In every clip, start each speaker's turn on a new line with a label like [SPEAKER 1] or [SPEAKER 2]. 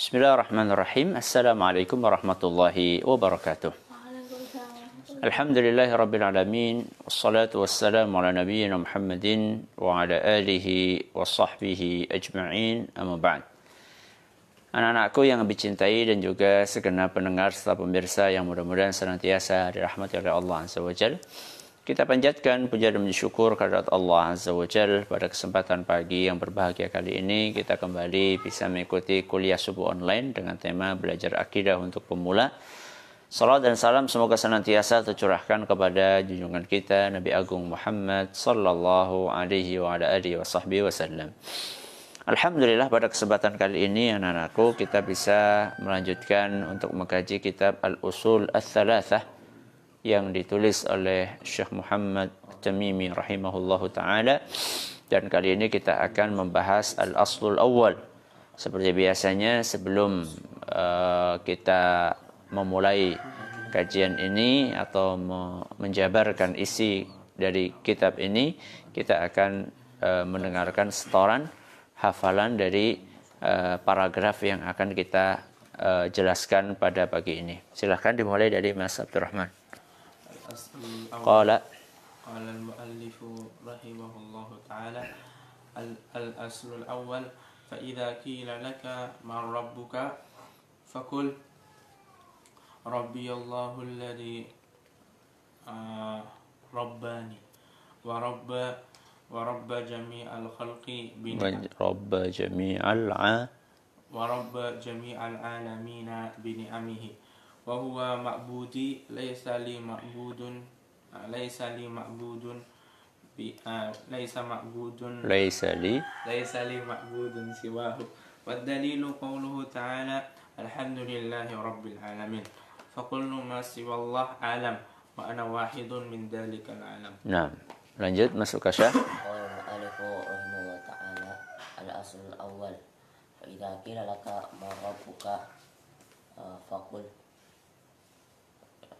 [SPEAKER 1] Bismillahirrahmanirrahim. Assalamualaikum warahmatullahi wabarakatuh. Alhamdulillahi rabbil alamin. Wassalatu wassalamu ala nabiyyina Muhammadin wa ala alihi wa sahbihi ajma'in. Amma ba'd. Anak-anakku yang dicintai dan juga segenap pendengar serta pemirsa yang mudah-mudahan senantiasa dirahmati oleh Allah Azza wa Jalla. Kita panjatkan puja dan syukur kehadirat Allah Azza wa Jal pada kesempatan pagi yang berbahagia kali ini kita kembali bisa mengikuti kuliah subuh online dengan tema belajar akidah untuk pemula. Salam dan salam semoga senantiasa tercurahkan kepada junjungan kita Nabi Agung Muhammad sallallahu alaihi wa ala alihi wa sahbihi wasallam. Alhamdulillah pada kesempatan kali ini anak-anakku kita bisa melanjutkan untuk mengkaji kitab Al-Usul Ats-Tsalatsah yang ditulis oleh Syekh Muhammad Tamimi rahimahullahu taala dan kali ini kita akan membahas al-aslul awal seperti biasanya sebelum uh, kita memulai kajian ini atau menjabarkan isi dari kitab ini kita akan uh, mendengarkan setoran hafalan dari uh, paragraf yang akan kita uh, jelaskan pada pagi ini. Silahkan dimulai dari Mas Abdurrahman.
[SPEAKER 2] قال قال المؤلف رحمه الله تعالى الأصل الأول فإذا قيل لك من ربك فقل ربي الله الذي رباني ورب ورب جميع الخلق
[SPEAKER 1] رب جميع الع
[SPEAKER 2] ورب جميع العالمين بنعمه. wa ma'budi laisa li ma'budun ah, laisa li ma'budun bi
[SPEAKER 1] ah, laisa
[SPEAKER 2] ma'budun. Laisa li? Laisa li ma'budun siwahu. Wa dalilu qawluhu ta'ala alhamdulillahi rabbil alamin. Fa kullu ma siwallah alam wa ana
[SPEAKER 1] wahidun min dalikal alam. Lanjut masuk ke syah
[SPEAKER 3] al-asl al-awwal fa idza qila laka ma rabbuka ah, faqul. ربك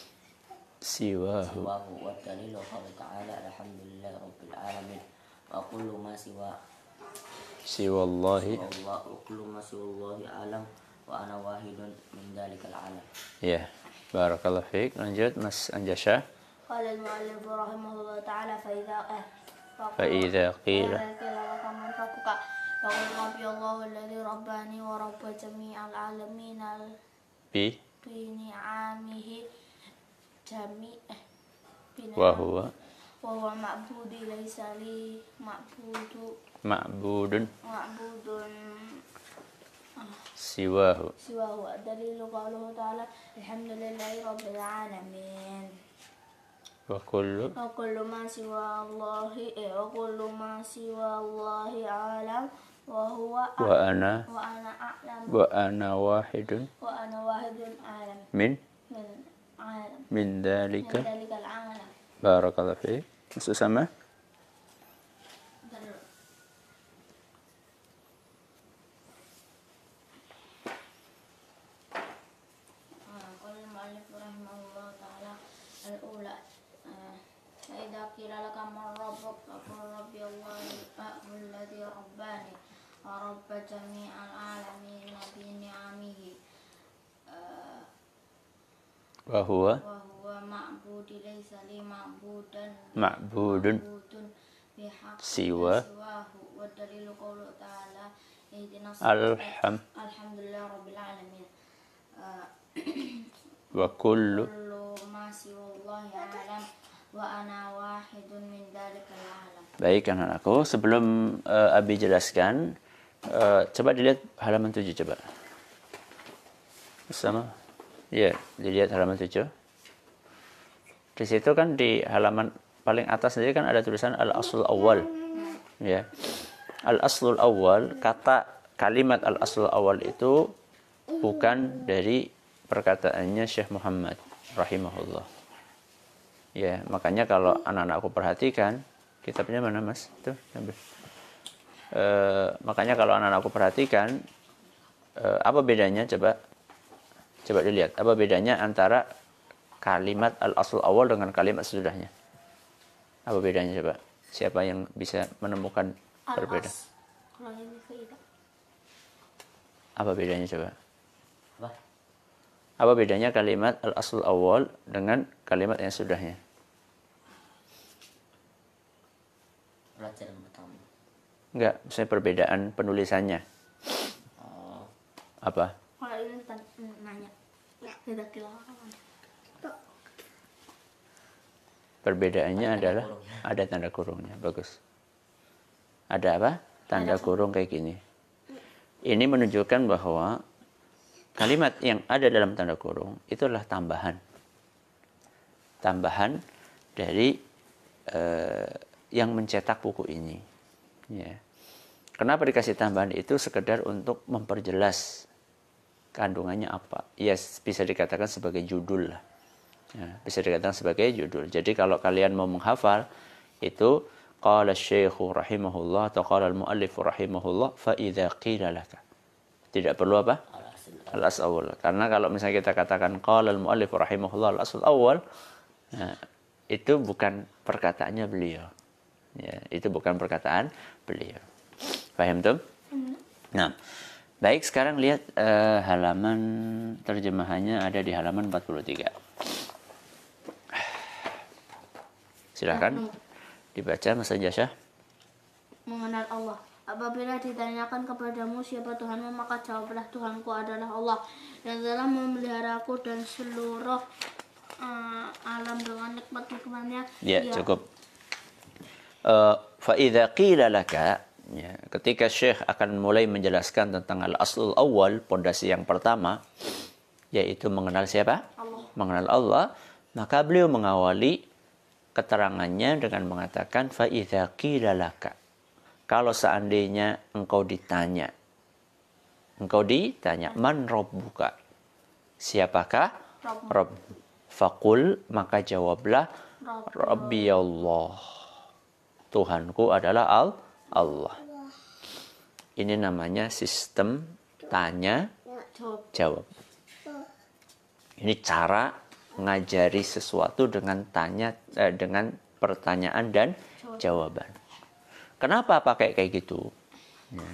[SPEAKER 1] سواه
[SPEAKER 3] سواه والدليل قوله تعالى الحمد لله رب العالمين وكل ما سوى
[SPEAKER 1] سوى الله
[SPEAKER 3] والله وكل ما سوى الله عالم وأنا واحد من ذلك العالم
[SPEAKER 1] ya barakallahu fiik lanjut Mas Anjasha
[SPEAKER 4] قال المؤلف رحمه الله تعالى فإذا آه
[SPEAKER 1] فإذا قيل
[SPEAKER 4] فإذا قيل لك من ربك فقل ربي الله الذي رباني ورب جميع العالمين
[SPEAKER 1] jami
[SPEAKER 4] eh binaan wahuwa
[SPEAKER 1] ma'budi
[SPEAKER 4] laisa li ma'budu. Ma'budun. Ma'budun.
[SPEAKER 1] Siwahu.
[SPEAKER 4] Siwahu
[SPEAKER 1] dalilu
[SPEAKER 4] qawluhu ta'ala alhamdulillahi rabbil alamin. Wa kullu. Wa
[SPEAKER 1] kullu
[SPEAKER 4] ma siwa Allahi eh, wa kullu ma siwa Allahi alam wa huwa
[SPEAKER 1] wa
[SPEAKER 4] ana. wa
[SPEAKER 1] ana a'lam.
[SPEAKER 4] Wa ana wahidun.
[SPEAKER 1] Wa
[SPEAKER 4] ana wahidun
[SPEAKER 1] alam.
[SPEAKER 4] Min?
[SPEAKER 1] Min
[SPEAKER 4] min dalika
[SPEAKER 1] barakallahu fiik.
[SPEAKER 4] Susah siwa alham wa kullu
[SPEAKER 1] Baik anak-anakku, sebelum uh, Abi jelaskan, uh, coba dilihat halaman 7 coba. Sama. Ya, yeah, dilihat halaman 7. Di situ kan di halaman paling atas sendiri kan ada tulisan al-aslul awal. Ya. Al-aslul awal, kata kalimat al-aslul awal itu bukan dari perkataannya Syekh Muhammad rahimahullah. Ya, makanya kalau anak-anakku perhatikan, kitabnya mana mas? Tuh, ambil. E, makanya kalau anak-anakku perhatikan, e, apa bedanya? Coba, coba dilihat. Apa bedanya antara kalimat al-asl awal dengan kalimat sesudahnya? Apa bedanya coba? Siapa yang bisa menemukan berbeda?
[SPEAKER 4] Al-as. Kalau ini faidah.
[SPEAKER 1] Apa bedanya coba?
[SPEAKER 3] Apa?
[SPEAKER 1] Apa bedanya kalimat al-asl awal dengan kalimat yang sudahnya?
[SPEAKER 3] Pelajaran pertama.
[SPEAKER 1] Enggak, misalnya perbedaan penulisannya.
[SPEAKER 3] Oh,
[SPEAKER 1] Apa?
[SPEAKER 4] Kalau ini nanya. Tidak kira
[SPEAKER 1] Perbedaannya
[SPEAKER 3] Ada
[SPEAKER 1] adalah
[SPEAKER 3] kurungnya.
[SPEAKER 1] ada tanda kurungnya. Bagus. Ada apa? Tanda kurung kayak gini. Ini menunjukkan bahwa kalimat yang ada dalam tanda kurung itu adalah tambahan. Tambahan dari eh, yang mencetak buku ini. Ya. Kenapa dikasih tambahan itu sekedar untuk memperjelas kandungannya apa? Ya bisa dikatakan sebagai judul lah. Ya, bisa dikatakan sebagai judul. Jadi kalau kalian mau menghafal itu qala syekhu rahimahullah atau qala al-muallif rahimahullah fa idza qila laka. Tidak perlu apa?
[SPEAKER 3] al-asl.
[SPEAKER 1] Awal. Karena kalau misalnya kita katakan qala al-muallif rahimahullah al-asl awal nah, itu bukan perkataannya beliau. Ya, itu bukan perkataan beliau. Paham tuh? Nah, baik sekarang lihat eh, halaman terjemahannya ada di halaman 43. Silakan dibaca Mas Anjasya.
[SPEAKER 4] mengenal Allah. Apabila ditanyakan kepadamu siapa Tuhanmu, maka jawablah Tuhanku adalah Allah yang telah memeliharaku dan seluruh eh, alam dengan nikmat nikmatnya.
[SPEAKER 1] Ya,
[SPEAKER 4] Dia-
[SPEAKER 1] cukup. Eh, fa idza qila laka ya, ketika Syekh akan mulai menjelaskan tentang al-aslul awal, pondasi yang pertama yaitu mengenal siapa?
[SPEAKER 4] Allah.
[SPEAKER 1] Mengenal Allah, maka beliau mengawali keterangannya dengan mengatakan fa idza qila laka. Kalau seandainya engkau ditanya engkau ditanya man rabbuka? Siapakah.
[SPEAKER 4] Rabb?
[SPEAKER 1] Fakul maka jawablah
[SPEAKER 4] Rabb.
[SPEAKER 1] Rabbi Allah. Tuhanku adalah Al Allah. Ini namanya sistem tanya
[SPEAKER 4] jawab.
[SPEAKER 1] Ini cara ngajari sesuatu dengan tanya eh, dengan pertanyaan dan jawaban. Kenapa pakai kayak gitu? Ya.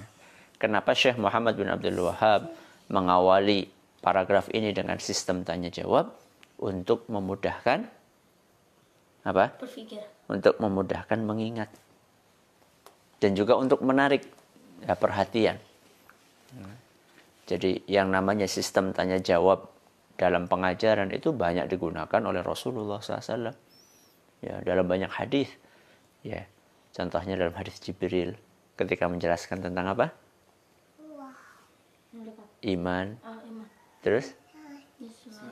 [SPEAKER 1] Kenapa Syekh Muhammad bin Abdul Wahab mengawali paragraf ini dengan sistem tanya jawab untuk memudahkan apa?
[SPEAKER 4] Berpikir.
[SPEAKER 1] Untuk memudahkan mengingat dan juga untuk menarik ya, perhatian. Jadi yang namanya sistem tanya jawab dalam pengajaran itu banyak digunakan oleh Rasulullah SAW. Ya, dalam banyak hadis. Ya, contohnya dalam hadis Jibril ketika menjelaskan tentang apa? Iman, terus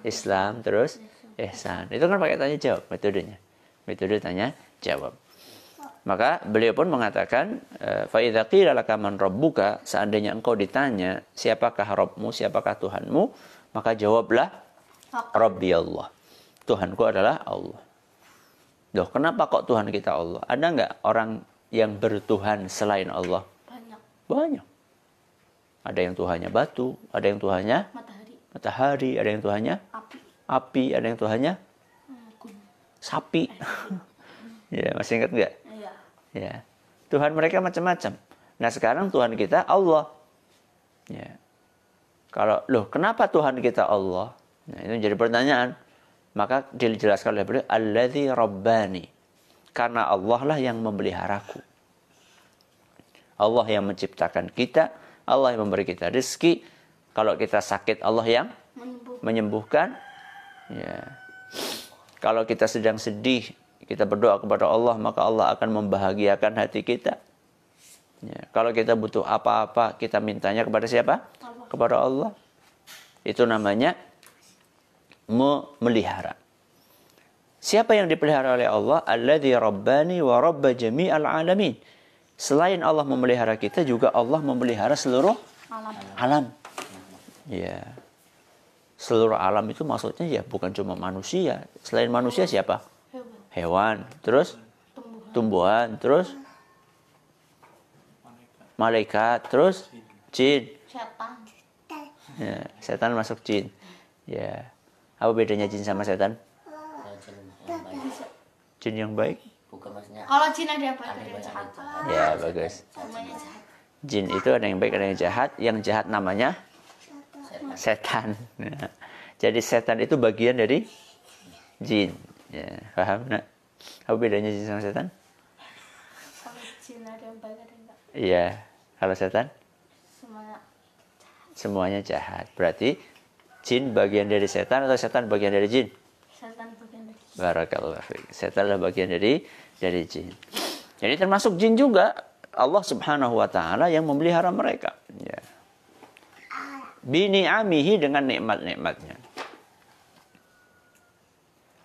[SPEAKER 4] Islam.
[SPEAKER 1] Terus ihsan. Itu kan pakai tanya jawab metodenya. Metode tanya jawab. Maka beliau pun mengatakan, fa idza qila laka man seandainya engkau ditanya, siapakah Rabbmu, siapakah Tuhanmu, maka jawablah Rabbi Allah. Tuhanku adalah Allah. Loh, kenapa kok Tuhan kita Allah? Ada nggak orang yang bertuhan selain Allah?
[SPEAKER 4] Banyak.
[SPEAKER 1] Banyak. Ada yang Tuhannya batu, ada yang Tuhannya
[SPEAKER 4] Matahari.
[SPEAKER 1] matahari, ada yang Tuhannya
[SPEAKER 4] Api.
[SPEAKER 1] api, ada yang Tuhannya
[SPEAKER 4] Hmm,
[SPEAKER 1] sapi. ya, masih ingat nggak?
[SPEAKER 4] Iya.
[SPEAKER 1] Ya. Tuhan mereka macam-macam. Nah, sekarang Tuhan kita Allah. Ya. Kalau loh, kenapa Tuhan kita Allah? Nah, itu jadi pertanyaan. Maka dijelaskan oleh beliau, Alladzi Rabbani. Karena Allah lah yang memeliharaku. Allah yang menciptakan kita, Allah yang memberi kita rezeki. Kalau kita sakit, Allah yang
[SPEAKER 4] Menyembuh.
[SPEAKER 1] menyembuhkan. Ya. Kalau kita sedang sedih, kita berdoa kepada Allah, maka Allah akan membahagiakan hati kita. Ya. Kalau kita butuh apa-apa, kita mintanya kepada siapa?
[SPEAKER 4] Allah.
[SPEAKER 1] Kepada Allah. Itu namanya memelihara. Siapa yang dipelihara oleh Allah? Alladzi rabbani wa rabba jami'al alamin. Selain Allah memelihara kita, juga Allah memelihara seluruh
[SPEAKER 4] Alam.
[SPEAKER 1] alam. Ya. Seluruh alam itu maksudnya ya bukan cuma manusia. Selain manusia siapa?
[SPEAKER 4] Hewan.
[SPEAKER 1] hewan, terus tumbuhan, terus malaikat, terus jin.
[SPEAKER 4] setan
[SPEAKER 1] Ya, setan masuk jin. Ya. Apa bedanya jin sama setan?
[SPEAKER 3] Jin yang baik bukan maksudnya
[SPEAKER 4] kalau jin ada yang baik
[SPEAKER 3] ada
[SPEAKER 4] yang jahat
[SPEAKER 1] Ya, bagus. Jin itu ada yang baik, ada yang jahat. Yang jahat namanya
[SPEAKER 3] setan
[SPEAKER 1] setan. Ya. Jadi setan itu bagian dari jin. Ya, paham nak? Apa bedanya jin sama setan?
[SPEAKER 4] kalau jin ada yang baik ada yang enggak
[SPEAKER 1] Iya. Kalau setan
[SPEAKER 4] semuanya
[SPEAKER 1] semuanya jahat. Berarti jin bagian dari setan atau setan bagian dari jin?
[SPEAKER 4] setan bagian dari
[SPEAKER 1] Barakallah fiik. Setan adalah bagian dari dari jin. Jadi termasuk jin juga Allah Subhanahu wa taala yang memelihara mereka. Ya. Bini'amihi dengan nikmat-nikmatnya.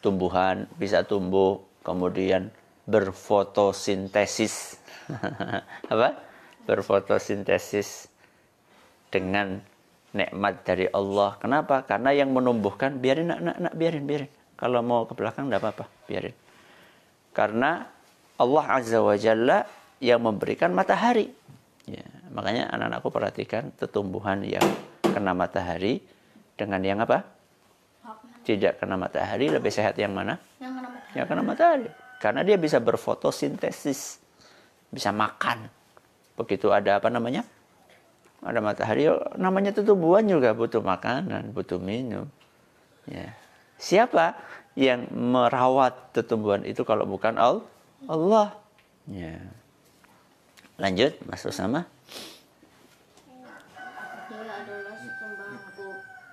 [SPEAKER 1] Tumbuhan bisa tumbuh kemudian berfotosintesis. Apa? Berfotosintesis dengan nikmat dari Allah. Kenapa? Karena yang menumbuhkan biarin nak, nak, nak biarin biarin. Kalau mau ke belakang tidak apa-apa, biarin. Karena Allah Azza wa Jalla yang memberikan matahari. Ya, makanya anak-anakku perhatikan tumbuhan yang kena matahari dengan yang apa? Tidak kena matahari lebih sehat yang mana?
[SPEAKER 4] yang kena matahari
[SPEAKER 1] Yang kena matahari. Karena dia bisa berfotosintesis, bisa makan. Begitu ada apa namanya? Ada matahari, oh, namanya itu tumbuhan juga butuh makanan, butuh minum. Ya. Siapa yang merawat tumbuhan itu kalau bukan Al- Allah? Ya. Lanjut, Mas Usama.
[SPEAKER 4] dia adalah sesembahanku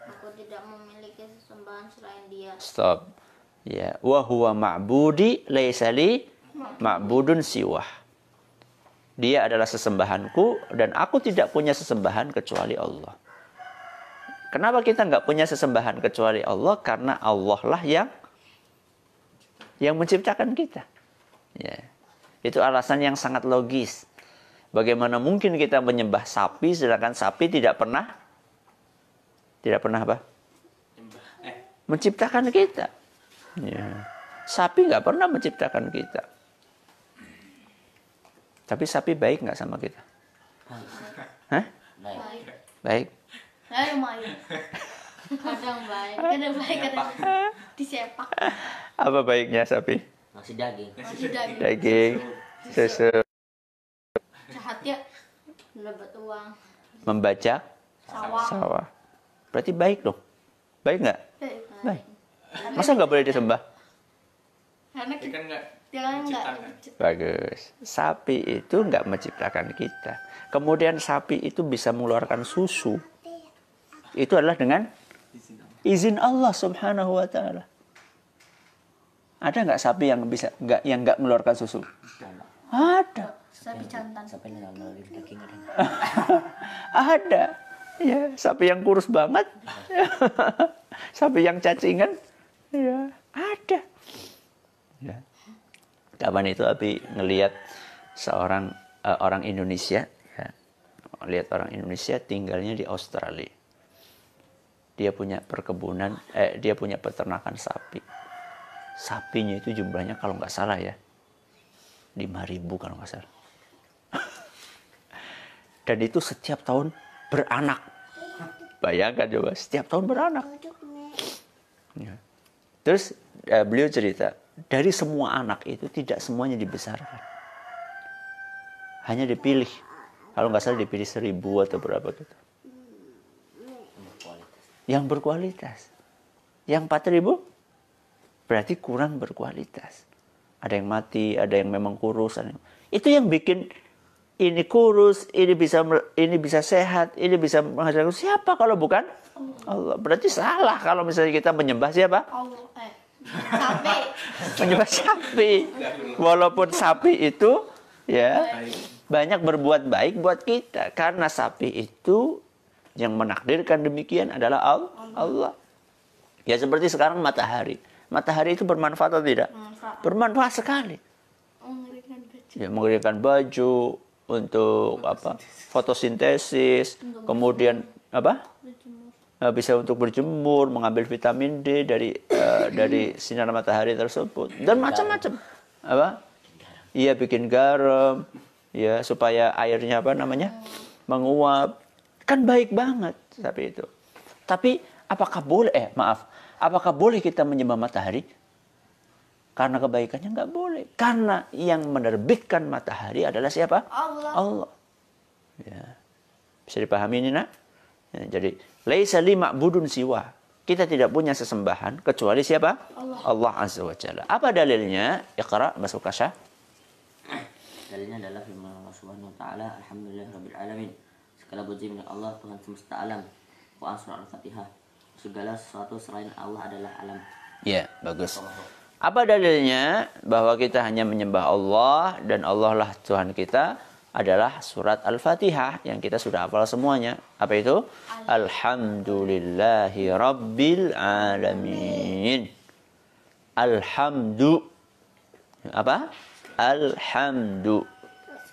[SPEAKER 4] aku tidak memiliki sesembahan selain dia
[SPEAKER 1] Stop. Ya, wa huwa ma'budi laisa li ma'budun siwah. Dia adalah sesembahanku dan aku tidak punya sesembahan kecuali Allah. Kenapa kita nggak punya sesembahan kecuali Allah? Karena Allah lah yang yang menciptakan kita. Ya. Itu alasan yang sangat logis. Bagaimana mungkin kita menyembah sapi sedangkan sapi tidak pernah tidak pernah apa?
[SPEAKER 2] Eh,
[SPEAKER 1] menciptakan kita. Ya. Sapi nggak pernah menciptakan kita. Tapi sapi baik nggak sama kita? Hah?
[SPEAKER 3] baik
[SPEAKER 4] baik
[SPEAKER 1] Baik.
[SPEAKER 4] ya lumayan kadang baik kadang baik kadang disepak
[SPEAKER 1] Apa baiknya sapi?
[SPEAKER 3] masih daging
[SPEAKER 4] masih daging
[SPEAKER 1] Daging, susu,
[SPEAKER 4] ya dapat uang
[SPEAKER 1] membaca
[SPEAKER 4] sawah
[SPEAKER 1] sawah. Berarti baik dong. Baik nggak?
[SPEAKER 4] baik
[SPEAKER 1] Baik. Masa nggak boleh disembah?
[SPEAKER 4] karena
[SPEAKER 2] dia
[SPEAKER 4] kita
[SPEAKER 2] kan nggak
[SPEAKER 4] dia nggak
[SPEAKER 2] menciptakan.
[SPEAKER 1] Bagus. Sapi itu nggak menciptakan kita. Kemudian sapi itu bisa mengeluarkan susu. Itu adalah dengan
[SPEAKER 2] Izin Allah.
[SPEAKER 1] Subhanahu wa taala. Ada nggak sapi yang bisa nggak yang nggak mengeluarkan susu? Ada.
[SPEAKER 4] sapi jantan
[SPEAKER 3] daging ada nggak?
[SPEAKER 1] Ada. Ya, sapi yang kurus banget. sapi yang cacingan. Ya, ada. Ya. Kapan itu Abi ngelihat seorang eh, orang Indonesia, ya. lihat orang Indonesia tinggalnya di Australia. Dia punya perkebunan, eh, dia punya peternakan sapi. Sapinya itu jumlahnya kalau nggak salah ya, 5000 kalau nggak salah. Dan itu setiap tahun beranak. Bayangkan coba, setiap tahun beranak. Ya. Terus eh, beliau cerita, dari semua anak itu tidak semuanya dibesarkan. Hanya dipilih. Kalau nggak salah dipilih seribu atau berapa gitu. Yang berkualitas. Yang empat ribu berarti kurang berkualitas. Ada yang mati, ada yang memang kurus. ada yang- Itu yang bikin ini kurus, ini bisa ini bisa sehat, ini bisa menghasilkan siapa kalau bukan Allah. Berarti salah kalau misalnya kita menyembah siapa?
[SPEAKER 4] Allah eh sapi
[SPEAKER 1] menyembah sapi. Walaupun sapi itu ya banyak berbuat baik buat kita karena sapi itu yang menakdirkan demikian adalah Al- Allah. Ya seperti sekarang matahari. Matahari itu bermanfaat atau tidak?
[SPEAKER 4] Bermanfaat.
[SPEAKER 1] Bermanfaat sekali.
[SPEAKER 4] mengerikan baju
[SPEAKER 1] Ya mengeringkan baju untuk apa? Fotosintesis, kemudian apa? Eh, bisa untuk berjemur, mengambil vitamin D dari eh, dari sinar matahari tersebut dan macam-macam. Apa? Iya bikin garam, ya supaya airnya apa namanya menguap. Kan baik banget tapi itu. Tapi apakah boleh? Eh maaf, apakah boleh kita menyembah matahari? Karena kebaikannya nggak boleh. Karena yang menerbitkan matahari adalah siapa?
[SPEAKER 4] Allah.
[SPEAKER 1] Allah. Ya. Bisa dipahami ini nak? Ya, jadi, laisa lima budun siwa. Kita tidak punya sesembahan kecuali siapa?
[SPEAKER 4] Allah.
[SPEAKER 1] Allah Azza wa Jalla. Apa dalilnya? Iqra masuk kasah.
[SPEAKER 3] Dalilnya adalah firman Allah Subhanahu wa taala, Alhamdulillah rabbil alamin. Segala puji milik Allah Tuhan semesta alam. Wa surah Al-Fatihah. Segala sesuatu selain Allah adalah alam.
[SPEAKER 1] Ya, bagus. Apa dalilnya bahwa kita hanya menyembah Allah dan Allah lah Tuhan kita adalah surat Al-Fatihah yang kita sudah hafal semuanya. Apa itu? Alhamdulillahi Rabbil Alamin. Alhamdu. Apa? Alhamdu.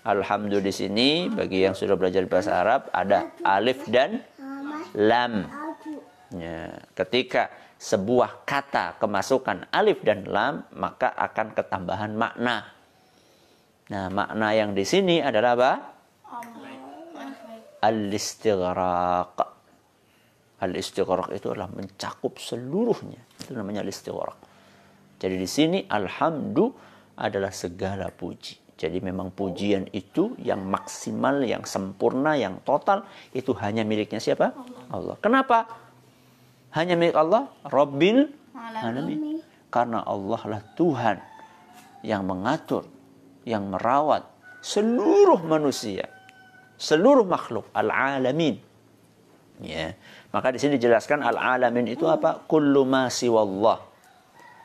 [SPEAKER 1] Alhamdu di sini bagi yang sudah belajar bahasa Arab ada alif dan lam. Ya, ketika sebuah kata kemasukan alif dan lam maka akan ketambahan makna. Nah, makna yang di sini adalah apa? Al-istighraq. Al-istighraq itu adalah mencakup seluruhnya. Itu namanya al-istighraq. Jadi di sini alhamdu adalah segala puji. Jadi memang pujian itu yang maksimal, yang sempurna, yang total itu hanya miliknya siapa? Allah. Kenapa? Hanya milik Allah, Rabbil Alamin. Karena Allah lah Tuhan yang mengatur, yang merawat seluruh manusia, seluruh makhluk, al-alamin. Ya. Maka di sini dijelaskan al-alamin itu apa? Kullu ma siwallah.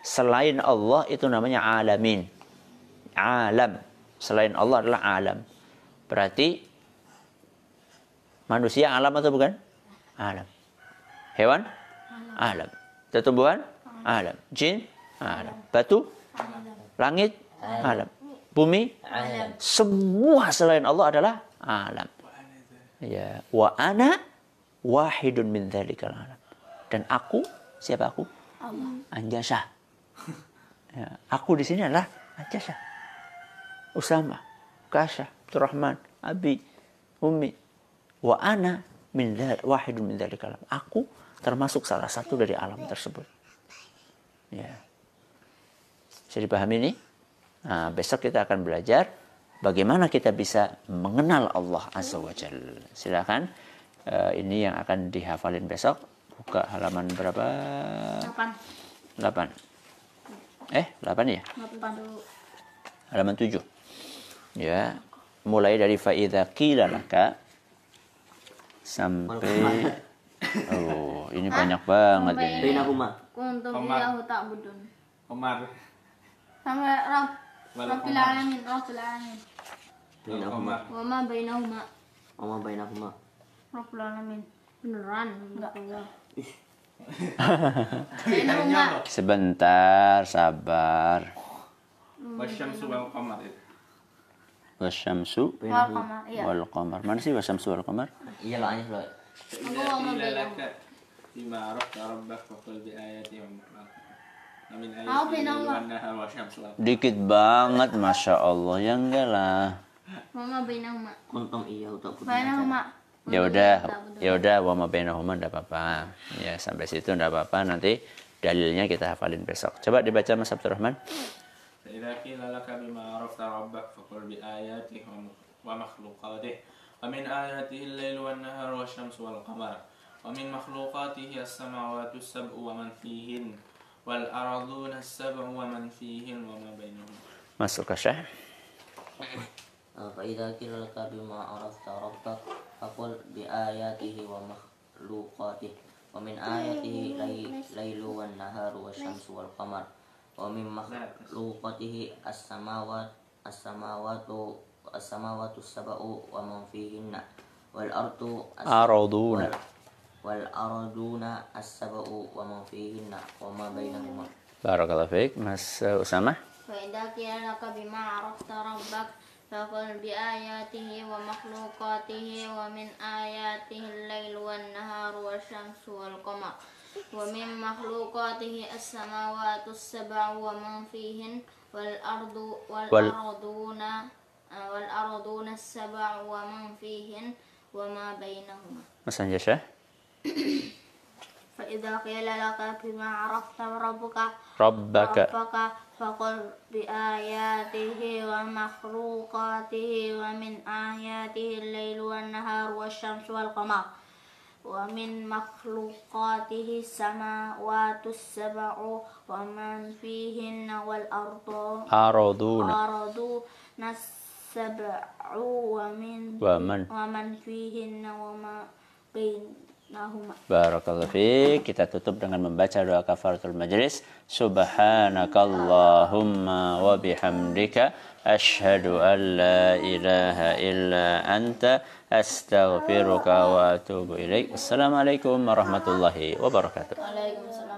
[SPEAKER 1] Selain Allah itu namanya alamin. Alam. Selain Allah adalah alam. Berarti manusia alam atau bukan? Alam. Hewan? Alam. Tumbuhan? Alam. Jin? Alam. Batu? Langit? Alam. Bumi?
[SPEAKER 3] Alam.
[SPEAKER 1] Semua selain Allah adalah alam. Ya, wa ana wahidun min dzalikal alam. Dan aku, siapa aku?
[SPEAKER 4] Allah.
[SPEAKER 1] Anjasa. Ya, aku di sini adalah Anjasa. Usama, Kasha, Abdurrahman, Abi, Umi. Wa ana min wahidun min dzalikal alam. Aku termasuk salah satu dari alam tersebut. Ya. Bisa dipahami ini? Nah, besok kita akan belajar bagaimana kita bisa mengenal Allah Azza wa Jalla. Silakan. Eh, ini yang akan dihafalin besok. Buka halaman berapa?
[SPEAKER 4] Kapan?
[SPEAKER 1] 8. Eh, 8 ya?
[SPEAKER 4] Kapan dulu?
[SPEAKER 1] Halaman 7. Ya. Mulai dari faidza qila laka sampai Oh, ini banyak banget ini.
[SPEAKER 3] Bainahuma.
[SPEAKER 4] Kuntum iyahu ta'budun.
[SPEAKER 2] Omar.
[SPEAKER 4] Sampai Rabb. Rabbil alamin, Rabbil alamin.
[SPEAKER 3] Bainahuma.
[SPEAKER 4] Wa ma bainahuma.
[SPEAKER 3] Wa ma bainahuma.
[SPEAKER 4] Rabbil alamin. Enggak enggak.
[SPEAKER 1] Sebentar, sabar.
[SPEAKER 2] Wasyamsu wal qamar. Ya.
[SPEAKER 1] Wasyamsu
[SPEAKER 4] iya.
[SPEAKER 1] wal qamar. Mana sih wasyamsu wal qamar?
[SPEAKER 3] Iya
[SPEAKER 2] lah anjir loh. Aku mau bilang.
[SPEAKER 4] Ima
[SPEAKER 2] rabba
[SPEAKER 4] rabbak
[SPEAKER 2] bi ayati wa
[SPEAKER 1] Dikit banget, masya Allah. Ya enggak lah.
[SPEAKER 4] Wa ma bainahuma.
[SPEAKER 3] Kuntum iyahu ta'budun.
[SPEAKER 4] Bainahuma.
[SPEAKER 1] Ya udah, ya udah, wa ma bainahuma enggak apa-apa. Ya sampai situ enggak apa-apa. Nanti dalilnya kita hafalin besok. Coba dibaca Mas Abdurrahman.
[SPEAKER 2] فإذا قيل لك بما عرفت ربك فقل بآياته وم- ومخلوقاته ومن آياته الليل والنهار والشمس والقمر ومن مخلوقاته السماوات السبع ومن فيهن والأرضون السبع ومن فيهن وما بينهما
[SPEAKER 1] Masuk Syah.
[SPEAKER 3] فإذا قيل لك بما عرفت ربك فقل بآياته ومخلوقاته ومن آياته لي- ليل والنهار والشمس والقمر ومن مخلوقاته السماوات السماوات السماوات السبع ومن فيهن والأرض
[SPEAKER 1] Araduna.
[SPEAKER 3] والأرضون السبع ومن فيهن وما بينهما
[SPEAKER 1] Barakallahu fiik. Mas uh, Usama.
[SPEAKER 4] فإذا قيل لك بما عرفت ربك فقل بآياته ومخلوقاته ومن آياته الليل والنهار والشمس والقمر ومن مخلوقاته السماوات السبع ومن فيهن والأرض والأرضون والأرضون السبع ومن فيهن وما بينهما
[SPEAKER 1] مثلا يا شيخ
[SPEAKER 4] فإذا قيل لك بما عرفت ربك
[SPEAKER 1] ربك.
[SPEAKER 4] ربك فقل بآياته ومخلوقاته ومن آياته الليل والنهار والشمس والقمر. ومن مخلوقاته السماوات السبع ومن فيهن والأرض.
[SPEAKER 1] أرضون.
[SPEAKER 4] أرضون السبع ومن
[SPEAKER 1] ومن؟
[SPEAKER 4] ومن فيهن وما بينهما
[SPEAKER 1] Barakallahu fiik. Kita tutup dengan membaca doa kafaratul majlis. Subhanakallahumma wa bihamdika asyhadu an la ilaha illa anta astaghfiruka wa atubu ilaik. Wassalamualaikum warahmatullahi wabarakatuh.
[SPEAKER 4] Waalaikumsalam